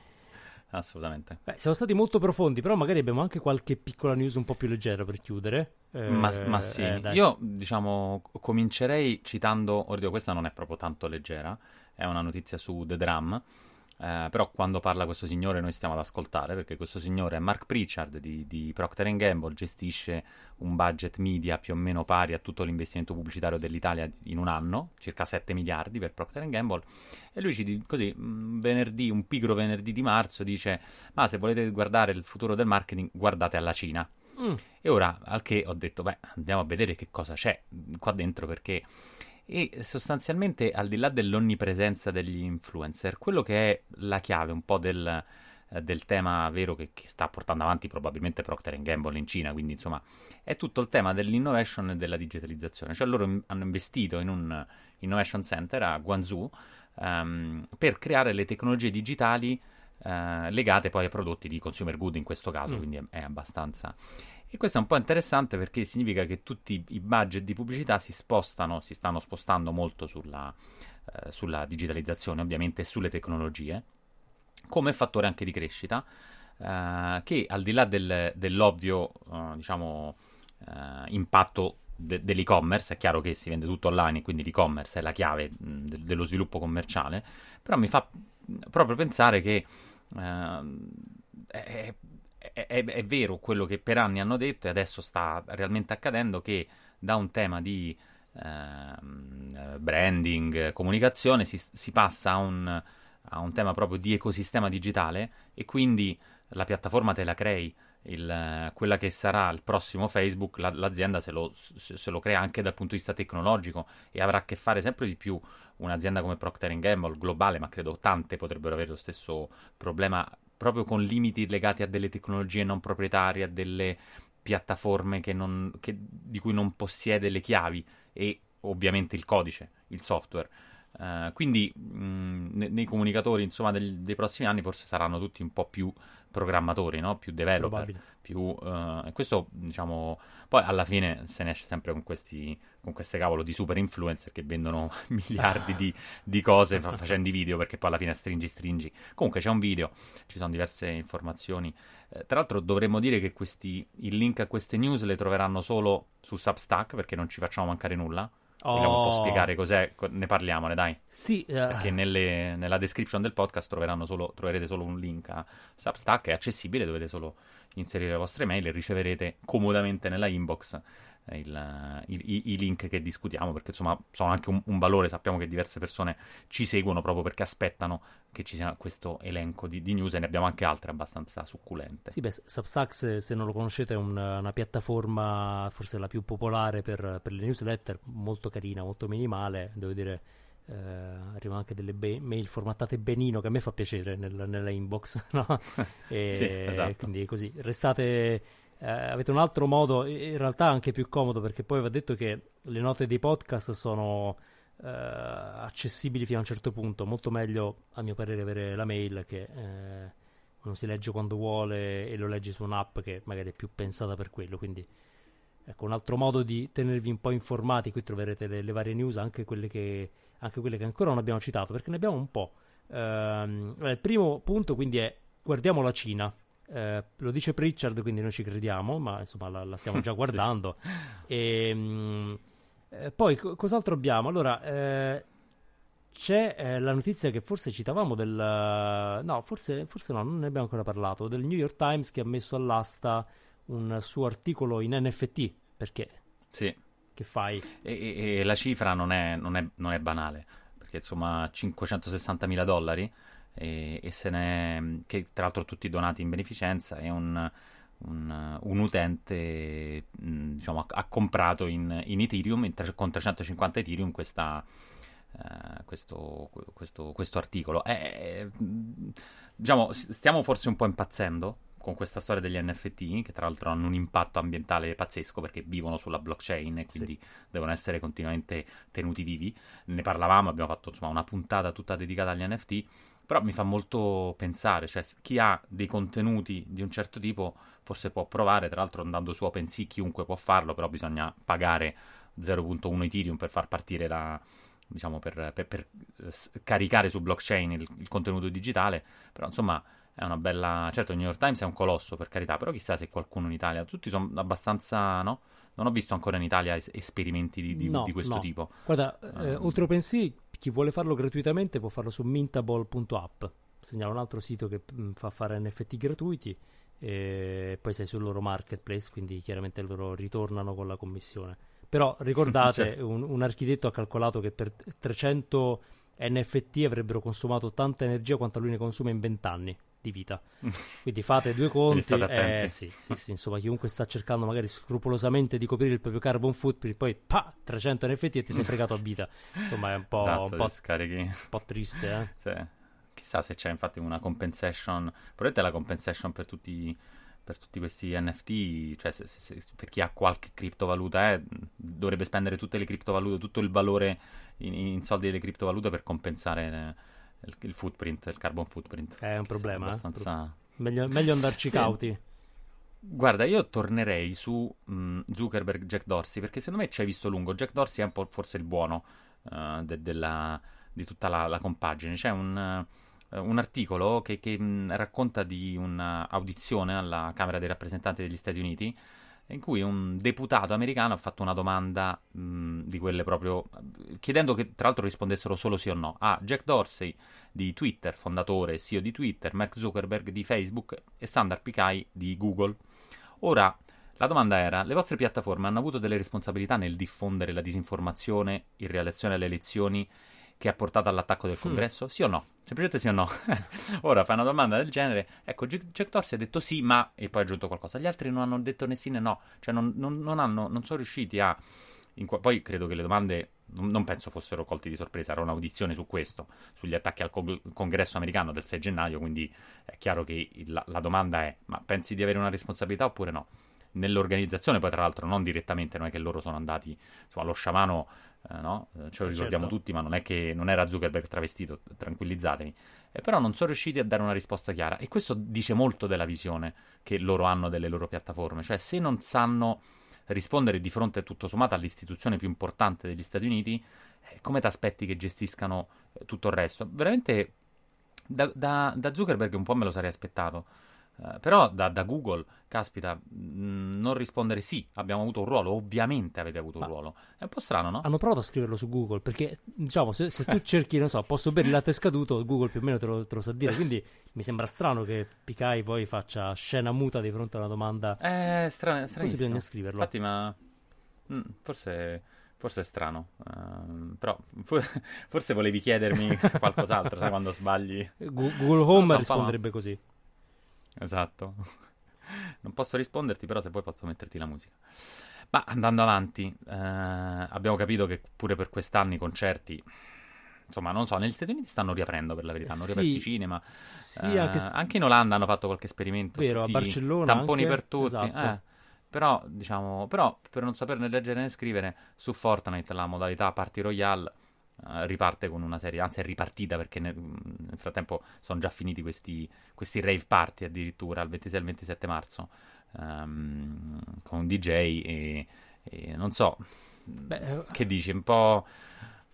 Assolutamente. Beh, siamo stati molto profondi, però magari abbiamo anche qualche piccola news un po' più leggera per chiudere. Eh, ma, ma, sì, eh, io diciamo comincerei citando, oddio, questa non è proprio tanto leggera è una notizia su The Drum. Eh, però quando parla questo signore noi stiamo ad ascoltare perché questo signore è Mark Pritchard di, di Procter Gamble, gestisce un budget media più o meno pari a tutto l'investimento pubblicitario dell'Italia in un anno, circa 7 miliardi per Procter Gamble e lui ci così un venerdì, un pigro venerdì di marzo dice ma se volete guardare il futuro del marketing guardate alla Cina. Mm. E ora al che ho detto beh andiamo a vedere che cosa c'è qua dentro perché e sostanzialmente al di là dell'onnipresenza degli influencer, quello che è la chiave un po' del, eh, del tema vero che, che, sta portando avanti probabilmente Procter Gamble in Cina, quindi insomma è tutto il tema dell'innovation e della digitalizzazione, cioè loro in, hanno investito in un innovation center a Guangzhou um, per creare le tecnologie digitali uh, legate poi ai prodotti di consumer good in questo caso, mm. quindi è, è abbastanza e questo è un po' interessante perché significa che tutti i budget di pubblicità si spostano, si stanno spostando molto sulla, eh, sulla digitalizzazione, ovviamente, e sulle tecnologie, come fattore anche di crescita, eh, che al di là del, dell'ovvio, eh, diciamo, eh, impatto de- dell'e-commerce, è chiaro che si vende tutto online, quindi l'e-commerce è la chiave mh, de- dello sviluppo commerciale, però mi fa proprio pensare che eh, è, è, vero quello che per anni hanno detto e adesso sta realmente accadendo che da un tema di eh, branding, comunicazione si, si passa a un, a un, tema proprio di ecosistema digitale e quindi la piattaforma te la crei. Il, quella che sarà il prossimo Facebook, la, l'azienda se lo, se lo, crea anche dal punto di vista tecnologico e avrà a che fare sempre di più un'azienda come Procter Gamble, globale, ma credo tante potrebbero avere lo stesso problema proprio con limiti legati a delle tecnologie non proprietarie, a delle piattaforme che non, che, di cui non possiede le chiavi e ovviamente il codice, il software. Uh, quindi mh, ne, nei comunicatori insomma, del, dei prossimi anni forse saranno tutti un po' più programmatori, no? più developer, più, uh, questo diciamo poi alla fine se ne esce sempre con, questi, con queste cavolo di super influencer che vendono miliardi di, di cose fa, facendo i video perché poi alla fine stringi stringi. Comunque c'è un video, ci sono diverse informazioni. Eh, tra l'altro dovremmo dire che questi, il link a queste news le troveranno solo su Substack perché non ci facciamo mancare nulla Vogliamo un po' oh. spiegare cos'è? Ne parliamone, dai. Sì. Uh... Perché nelle, nella description del podcast solo, troverete solo un link a Substack, è accessibile, dovete solo inserire le vostre mail e riceverete comodamente nella inbox il, i, i, link che discutiamo, perché insomma sono anche un, un, valore, sappiamo che diverse persone ci seguono proprio perché aspettano che ci sia questo elenco di, di news e ne abbiamo anche altre abbastanza succulente. Sì, beh, Substack se, se non lo conoscete è una, una, piattaforma forse la più popolare per, per, le newsletter, molto carina, molto minimale, devo dire... Eh, arrivano anche delle be- mail formattate benino che a me fa piacere nel, nella inbox no? e, sì, esatto. quindi così restate eh, avete un altro modo, in realtà anche più comodo, perché poi va detto che le note dei podcast sono eh, accessibili fino a un certo punto. Molto meglio, a mio parere, avere la mail che eh, uno si legge quando vuole e lo leggi su un'app che magari è più pensata per quello. Quindi, ecco, un altro modo di tenervi un po' informati. Qui troverete le, le varie news, anche quelle, che, anche quelle che ancora non abbiamo citato, perché ne abbiamo un po'. Ehm, il primo punto, quindi, è guardiamo la Cina. Eh, lo dice Pritchard, quindi noi ci crediamo, ma insomma la, la stiamo già guardando. sì. e, ehm, mh, eh, poi co- cos'altro abbiamo? Allora, eh, c'è eh, la notizia che forse citavamo del... no, forse, forse no, non ne abbiamo ancora parlato, del New York Times che ha messo all'asta un suo articolo in NFT, perché? Sì. Che fai? E, e, e la cifra non è, non, è, non è banale, perché insomma 560 mila dollari e, e se ne, che tra l'altro tutti donati in beneficenza è un, un, un utente diciamo, ha, ha, comprato in, in Ethereum in tre, con 350 Ethereum questa, uh, questo, questo, questo, articolo eh, diciamo stiamo forse un po' impazzendo con questa storia degli NFT, che tra l'altro hanno un impatto ambientale pazzesco perché vivono sulla blockchain e quindi sì. devono essere continuamente tenuti vivi. Ne parlavamo, abbiamo fatto insomma, una puntata tutta dedicata agli NFT. Però mi fa molto pensare, cioè chi ha dei contenuti di un certo tipo forse può provare, tra l'altro andando su OpenSea chiunque può farlo, però bisogna pagare 0.1 Ethereum per far partire la, diciamo per, per, per caricare su blockchain il, il, contenuto digitale, però insomma è una bella... Certo il New York Times è un colosso per carità, però chissà se qualcuno in Italia, tutti sono abbastanza, no? Non ho visto ancora in Italia es- esperimenti di, di, no, di questo no. tipo. Guarda, eh, um, oltre OpenSea chi vuole farlo gratuitamente può farlo su mintable.app, segnala un altro sito che mm, fa fare NFT gratuiti e poi sei sul loro marketplace, quindi chiaramente loro ritornano con la commissione. Però ricordate, certo. un, un, architetto ha calcolato che per 300 NFT avrebbero consumato tanta energia quanto lui ne consuma in 20 anni di vita. Quindi fate due conti. Eh, sì, sì, sì, insomma, chiunque sta cercando magari scrupolosamente di coprire il proprio carbon footprint, poi pa, 300 NFT e ti sei fregato a vita. Insomma, è un po', esatto, un po', un po triste. Eh? Sì. Chissà se c'è infatti una compensation. Probabilmente la compensation per tutti, per tutti questi NFT, cioè se, se, se, per chi ha qualche criptovaluta, eh, dovrebbe spendere tutte le criptovalute, tutto il valore in, in soldi delle criptovalute per compensare. Eh, il, il footprint, il carbon footprint. È un problema. È abbastanza... Eh? Meglio, meglio andarci sì. cauti. Guarda, io tornerei su mh, mm, Zuckerberg Jack Dorsey perché secondo me ci hai visto lungo. Jack Dorsey è un po' forse il buono uh, de- della, di tutta la, la compagine. C'è un, uh, un articolo che, che mh, mm, racconta di un'audizione alla Camera dei rappresentanti degli Stati Uniti in cui un deputato americano ha fatto una domanda mh, di quelle proprio chiedendo che tra l'altro rispondessero solo sì o no a Jack Dorsey di Twitter, fondatore e CEO di Twitter, Mark Zuckerberg di Facebook e Sundar Pichai di Google. Ora, la domanda era: le vostre piattaforme hanno avuto delle responsabilità nel diffondere la disinformazione in relazione alle elezioni che ha portato all'attacco del hmm. congresso? Mm. Sì o no? Semplicemente sì o no. Ora fai una domanda del genere. Ecco, Jack Dorsey ha detto sì, ma... E poi ha aggiunto qualcosa. Gli altri non hanno detto né sì né no. Cioè non, non, non, hanno, non sono riusciti a... Qua... Poi credo che le domande non penso fossero colti di sorpresa, era un'audizione su questo, sugli attacchi al cong- congresso americano del 6 gennaio, quindi è chiaro che la, la, domanda è, ma pensi di avere una responsabilità oppure no? nell'organizzazione, poi tra l'altro non direttamente, non è che loro sono andati, insomma lo sciamano, no? Eh, ce lo ricordiamo certo. tutti, ma non è che non era Zuckerberg travestito, tranquillizzatevi, eh, però non sono riusciti a dare una risposta chiara e questo dice molto della visione che loro hanno delle loro piattaforme, cioè se non sanno rispondere di fronte tutto sommato all'istituzione più importante degli Stati Uniti, eh, come ti aspetti che gestiscano eh, tutto il resto? Veramente da, da, da Zuckerberg un po' me lo sarei aspettato. Uh, però da, da, Google, caspita, mh, mm, non rispondere sì, abbiamo avuto un ruolo, ovviamente avete avuto Ma un ruolo. È un po' strano, no? Hanno provato a scriverlo su Google, perché diciamo, se, se tu cerchi, non so, posso bere il latte scaduto, Google più o meno te lo, te lo sa dire, quindi mi sembra strano che Picai poi faccia scena muta di fronte a una domanda. Eh, strano, stranissimo. Forse bisogna scriverlo. Infatti, ma... Mm, forse... Forse è strano, uh, però forse volevi chiedermi qualcos'altro, sai, quando sbagli. Google Home so, risponderebbe così. Esatto. Non posso risponderti, però se vuoi posso metterti la musica. Ma andando avanti, eh, abbiamo capito che pure per quest'anno i concerti, insomma, non so, negli Stati Uniti stanno riaprendo per la verità, hanno riaperto i cinema. Sì, eh, anche... anche... in Olanda hanno fatto qualche esperimento. Vero, a Barcellona. Tamponi anche... per tutti. Esatto. Eh, però, diciamo, però, per non saperne leggere né scrivere, su Fortnite la modalità Party Royale riparte con una serie, anzi è ripartita perché nel, nel frattempo sono già finiti questi, questi, rave party addirittura il 26 e il 27 marzo um, con DJ e, e non so Beh, eh, che dici, un po',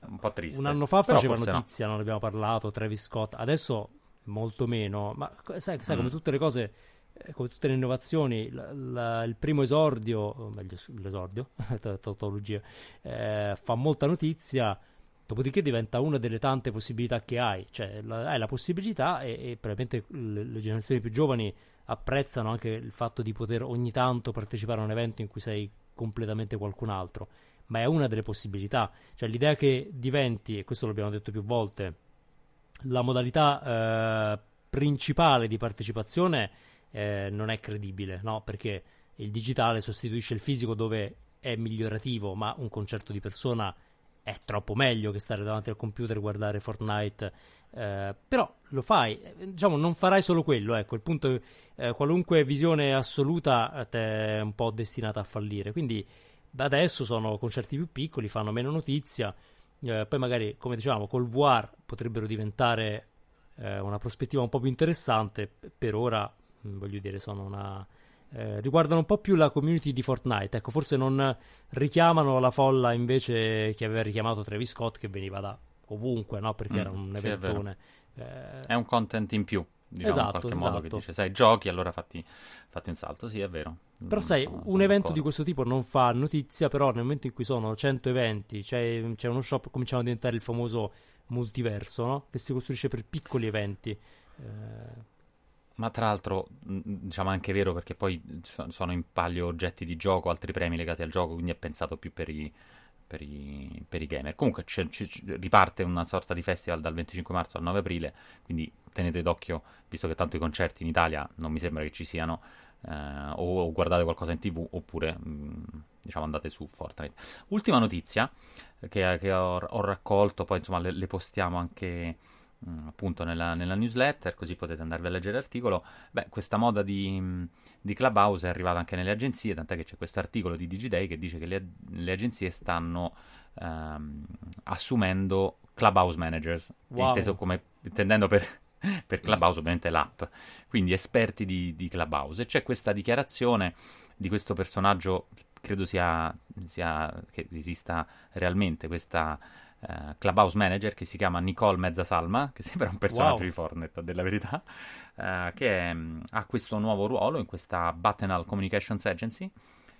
un po' triste. Un anno fa faceva notizia, no. non abbiamo parlato, Travis Scott, adesso molto meno, ma sai, sai mm. come tutte le cose eh, come tutte le innovazioni, la, la, il primo esordio, o meglio l'esordio, tautologia, eh, fa molta notizia, Dopodiché diventa una delle tante possibilità che hai, cioè la, hai la possibilità e, e probabilmente le, le, generazioni più giovani apprezzano anche il fatto di poter ogni tanto partecipare a un evento in cui sei completamente qualcun altro, ma è una delle possibilità, cioè l'idea che diventi, e questo l'abbiamo detto più volte, la modalità eh, principale di partecipazione eh, non è credibile, no? Perché il digitale sostituisce il fisico dove è migliorativo, ma un concerto di persona è troppo meglio che stare davanti al computer e guardare Fortnite. Eh, però lo fai, eh, diciamo, non farai solo quello. Ecco, il punto eh, qualunque visione assoluta è un po' destinata a fallire. Quindi adesso sono concerti più piccoli, fanno meno notizia. Eh, poi magari, come dicevamo, col VR potrebbero diventare eh, una prospettiva un po' più interessante. Per ora, mm, voglio dire, sono una eh, riguardano un po' più la community di Fortnite. Ecco, forse non richiamano la folla invece che aveva richiamato Travis Scott, che veniva da ovunque, no? Perché mm, era un eventone. Sì, è, eh... è, un content in più. Diciamo, esatto, in qualche esatto. modo che dice, sai, giochi, allora fatti, fatti un salto. Sì, è vero. Però sai, sono, un evento d'accordo. di questo tipo non fa notizia, però nel momento in cui sono 100 eventi, c'è, c'è uno shop, cominciamo a diventare il famoso multiverso, no? Che si costruisce per piccoli eventi. Eh, ma tra l'altro, diciamo anche vero perché poi sono in palio oggetti di gioco, altri premi legati al gioco, quindi è pensato più per i, per i, per i gamer. Comunque c- c- riparte una sorta di festival dal 25 marzo al 9 aprile, quindi tenete d'occhio, visto che tanto i concerti in Italia non mi sembra che ci siano, eh, o, guardate qualcosa in tv oppure mh, diciamo andate su Fortnite. Ultima notizia che, che ho, ho, raccolto, poi insomma le, le postiamo anche Mm, appunto nella, nella, newsletter, così potete andarvi a leggere l'articolo. Beh, questa moda di, mm, di, Clubhouse è arrivata anche nelle agenzie, tant'è che c'è questo articolo di DigiDay che dice che le, le agenzie stanno ehm, assumendo Clubhouse managers, wow. inteso come, intendendo per, per Clubhouse ovviamente l'app, quindi esperti di, di Clubhouse. E c'è questa dichiarazione di questo personaggio, credo sia, sia che esista realmente questa uh, Clubhouse Manager che si chiama Nicole Mezzasalma, che sembra un personaggio wow. di Fortnite, della verità, uh, che è, mm, ha questo nuovo ruolo in questa Buttonal Communications Agency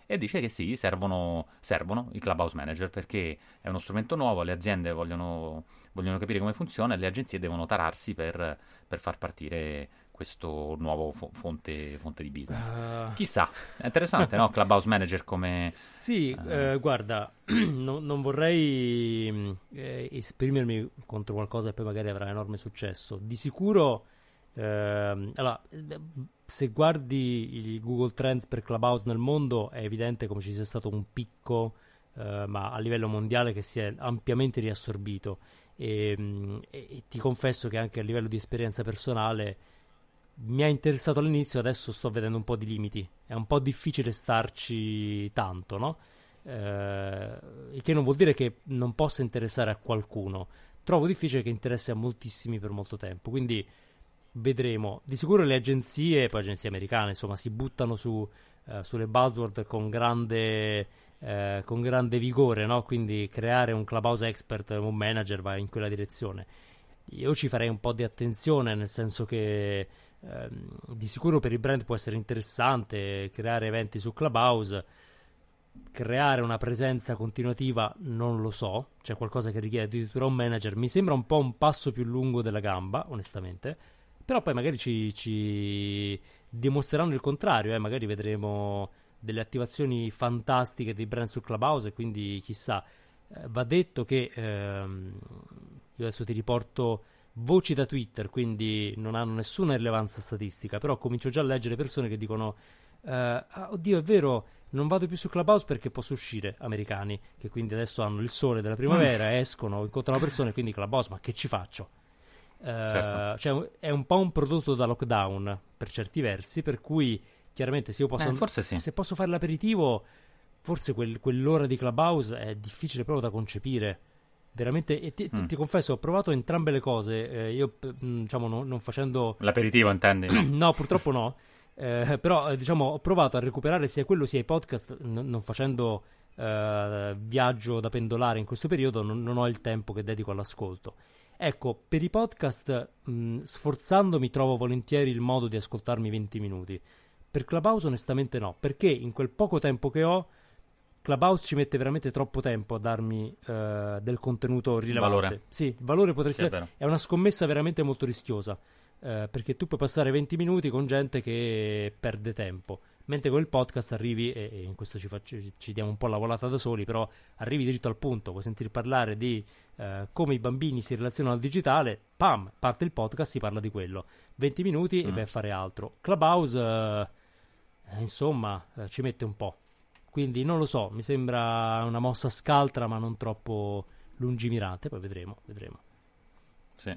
e dice che sì, servono, servono, i Clubhouse Manager perché è uno strumento nuovo, le aziende vogliono, vogliono capire come funziona e le agenzie devono tararsi per, per far partire questo nuovo fo- fonte, fonte, di business. Uh... Chissà, è interessante, no? Clubhouse Manager come... Sì, uh... eh, guarda, no, non vorrei mm, eh, esprimermi contro qualcosa che poi magari avrà enorme successo. Di sicuro, eh, allora, se guardi i Google Trends per Clubhouse nel mondo, è evidente come ci sia stato un picco, eh, ma a livello mondiale che si è ampiamente riassorbito. E, mm, e, e ti confesso che anche a livello di esperienza personale mi ha interessato all'inizio, adesso sto vedendo un po' di limiti. È un po' difficile starci tanto, no? Eh, il che non vuol dire che non possa interessare a qualcuno. Trovo difficile che interessi a moltissimi per molto tempo. Quindi vedremo. Di sicuro le agenzie, poi agenzie americane, insomma, si buttano su, eh, sulle buzzword con grande, eh, con grande vigore, no? Quindi creare un clubhouse expert, un manager va in quella direzione. Io ci farei un po' di attenzione, nel senso che ehm, di sicuro per il brand può essere interessante creare eventi su Clubhouse. Creare una presenza continuativa non lo so, c'è qualcosa che richiede addirittura un manager. Mi sembra un po' un passo più lungo della gamba, onestamente. Però poi magari ci, ci dimostreranno il contrario, eh? magari vedremo delle attivazioni fantastiche dei brand su Clubhouse e quindi chissà. Eh, va detto che ehm, io adesso ti riporto voci da Twitter, quindi non hanno nessuna rilevanza statistica, però comincio già a leggere persone che dicono eh, ah, oddio è vero, non vado più su Clubhouse perché posso uscire, americani, che quindi adesso hanno il sole della primavera, mm. escono, incontrano persone, quindi Clubhouse, ma che ci faccio? Uh, certo. cioè, è un po' un prodotto da lockdown per certi versi, per cui chiaramente se io posso, eh, sì. se posso fare l'aperitivo, forse quel, quell'ora di Clubhouse è difficile proprio da concepire. Veramente, e ti, mm. ti, confesso, ho provato entrambe le cose. Eh, io, mm, diciamo, no, non facendo. L'aperitivo, intendi? no, purtroppo no. Eh, però, eh, diciamo, ho provato a recuperare sia quello sia i podcast, n- non facendo eh, viaggio da pendolare in questo periodo, non, non, ho il tempo che dedico all'ascolto. Ecco, per i podcast, mh, mm, sforzandomi, trovo volentieri il modo di ascoltarmi 20 minuti. Per Clubhouse, onestamente, no, perché in quel poco tempo che ho Clubhouse ci mette veramente troppo tempo a darmi uh, del contenuto rilevante. Valore. Sì, il valore potresti sì, è, è, una scommessa veramente molto rischiosa. Uh, perché tu puoi passare 20 minuti con gente che perde tempo. Mentre con il podcast arrivi, e, e in questo ci, faccio, ci, diamo un po' la volata da soli, però arrivi dritto al punto, puoi sentire parlare di uh, come i bambini si relazionano al digitale, pam, parte il podcast, si parla di quello. 20 minuti mm. e vai a fare altro. Clubhouse, insomma, ci mette un po'. Quindi non lo so, mi sembra una mossa scaltra ma non troppo lungimirante, poi vedremo, vedremo. Sì.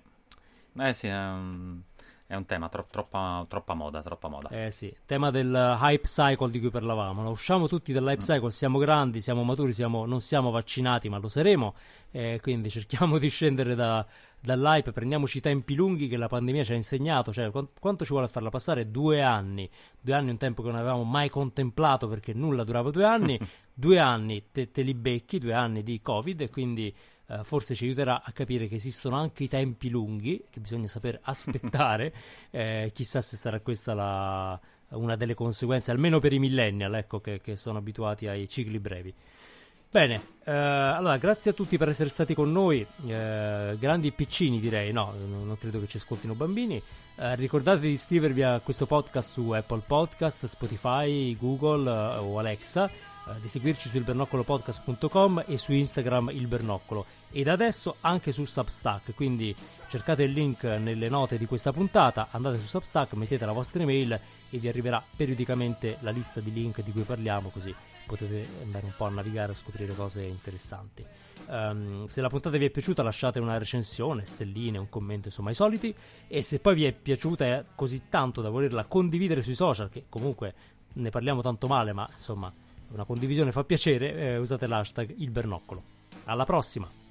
Eh sì, un, è un tema, tro- troppa, troppa, moda, troppa moda. Eh sì, tema del hype cycle di cui parlavamo. No? Usciamo tutti dall'hype mm. cycle, siamo grandi, siamo maturi, siamo, non siamo vaccinati ma lo saremo, eh, quindi cerchiamo di scendere da, dall'hype, prendiamoci i tempi lunghi che la pandemia ci ha insegnato, cioè quanto ci vuole farla passare? Due anni, due anni è un tempo che non avevamo mai contemplato perché nulla durava due anni, due anni te, te, li becchi, due anni di covid e quindi eh, forse ci aiuterà a capire che esistono anche i tempi lunghi, che bisogna saper aspettare, eh, chissà se sarà questa la, una delle conseguenze, almeno per i millennial, ecco, che, che sono abituati ai cicli brevi. Bene, eh, allora grazie a tutti per essere stati con noi, eh, grandi piccini direi, no, non credo che ci ascoltino bambini. Eh, ricordate di iscrivervi a questo podcast su Apple Podcast, Spotify, Google eh, o Alexa, eh, di seguirci su ilbernoccolopodcast.com e su Instagram il Bernoccolo e da adesso anche su Substack, quindi cercate il link nelle note di questa puntata, andate su Substack, mettete la vostra email e vi arriverà periodicamente la lista di link di cui parliamo così potete andare un po' a navigare e scoprire cose interessanti. Um, se la puntata vi è piaciuta lasciate una recensione, stelline, un commento, insomma i soliti e se poi vi è piaciuta così tanto da volerla condividere sui social, che comunque ne parliamo tanto male, ma insomma una condivisione fa piacere, eh, usate l'hashtag il bernoccolo. Alla prossima!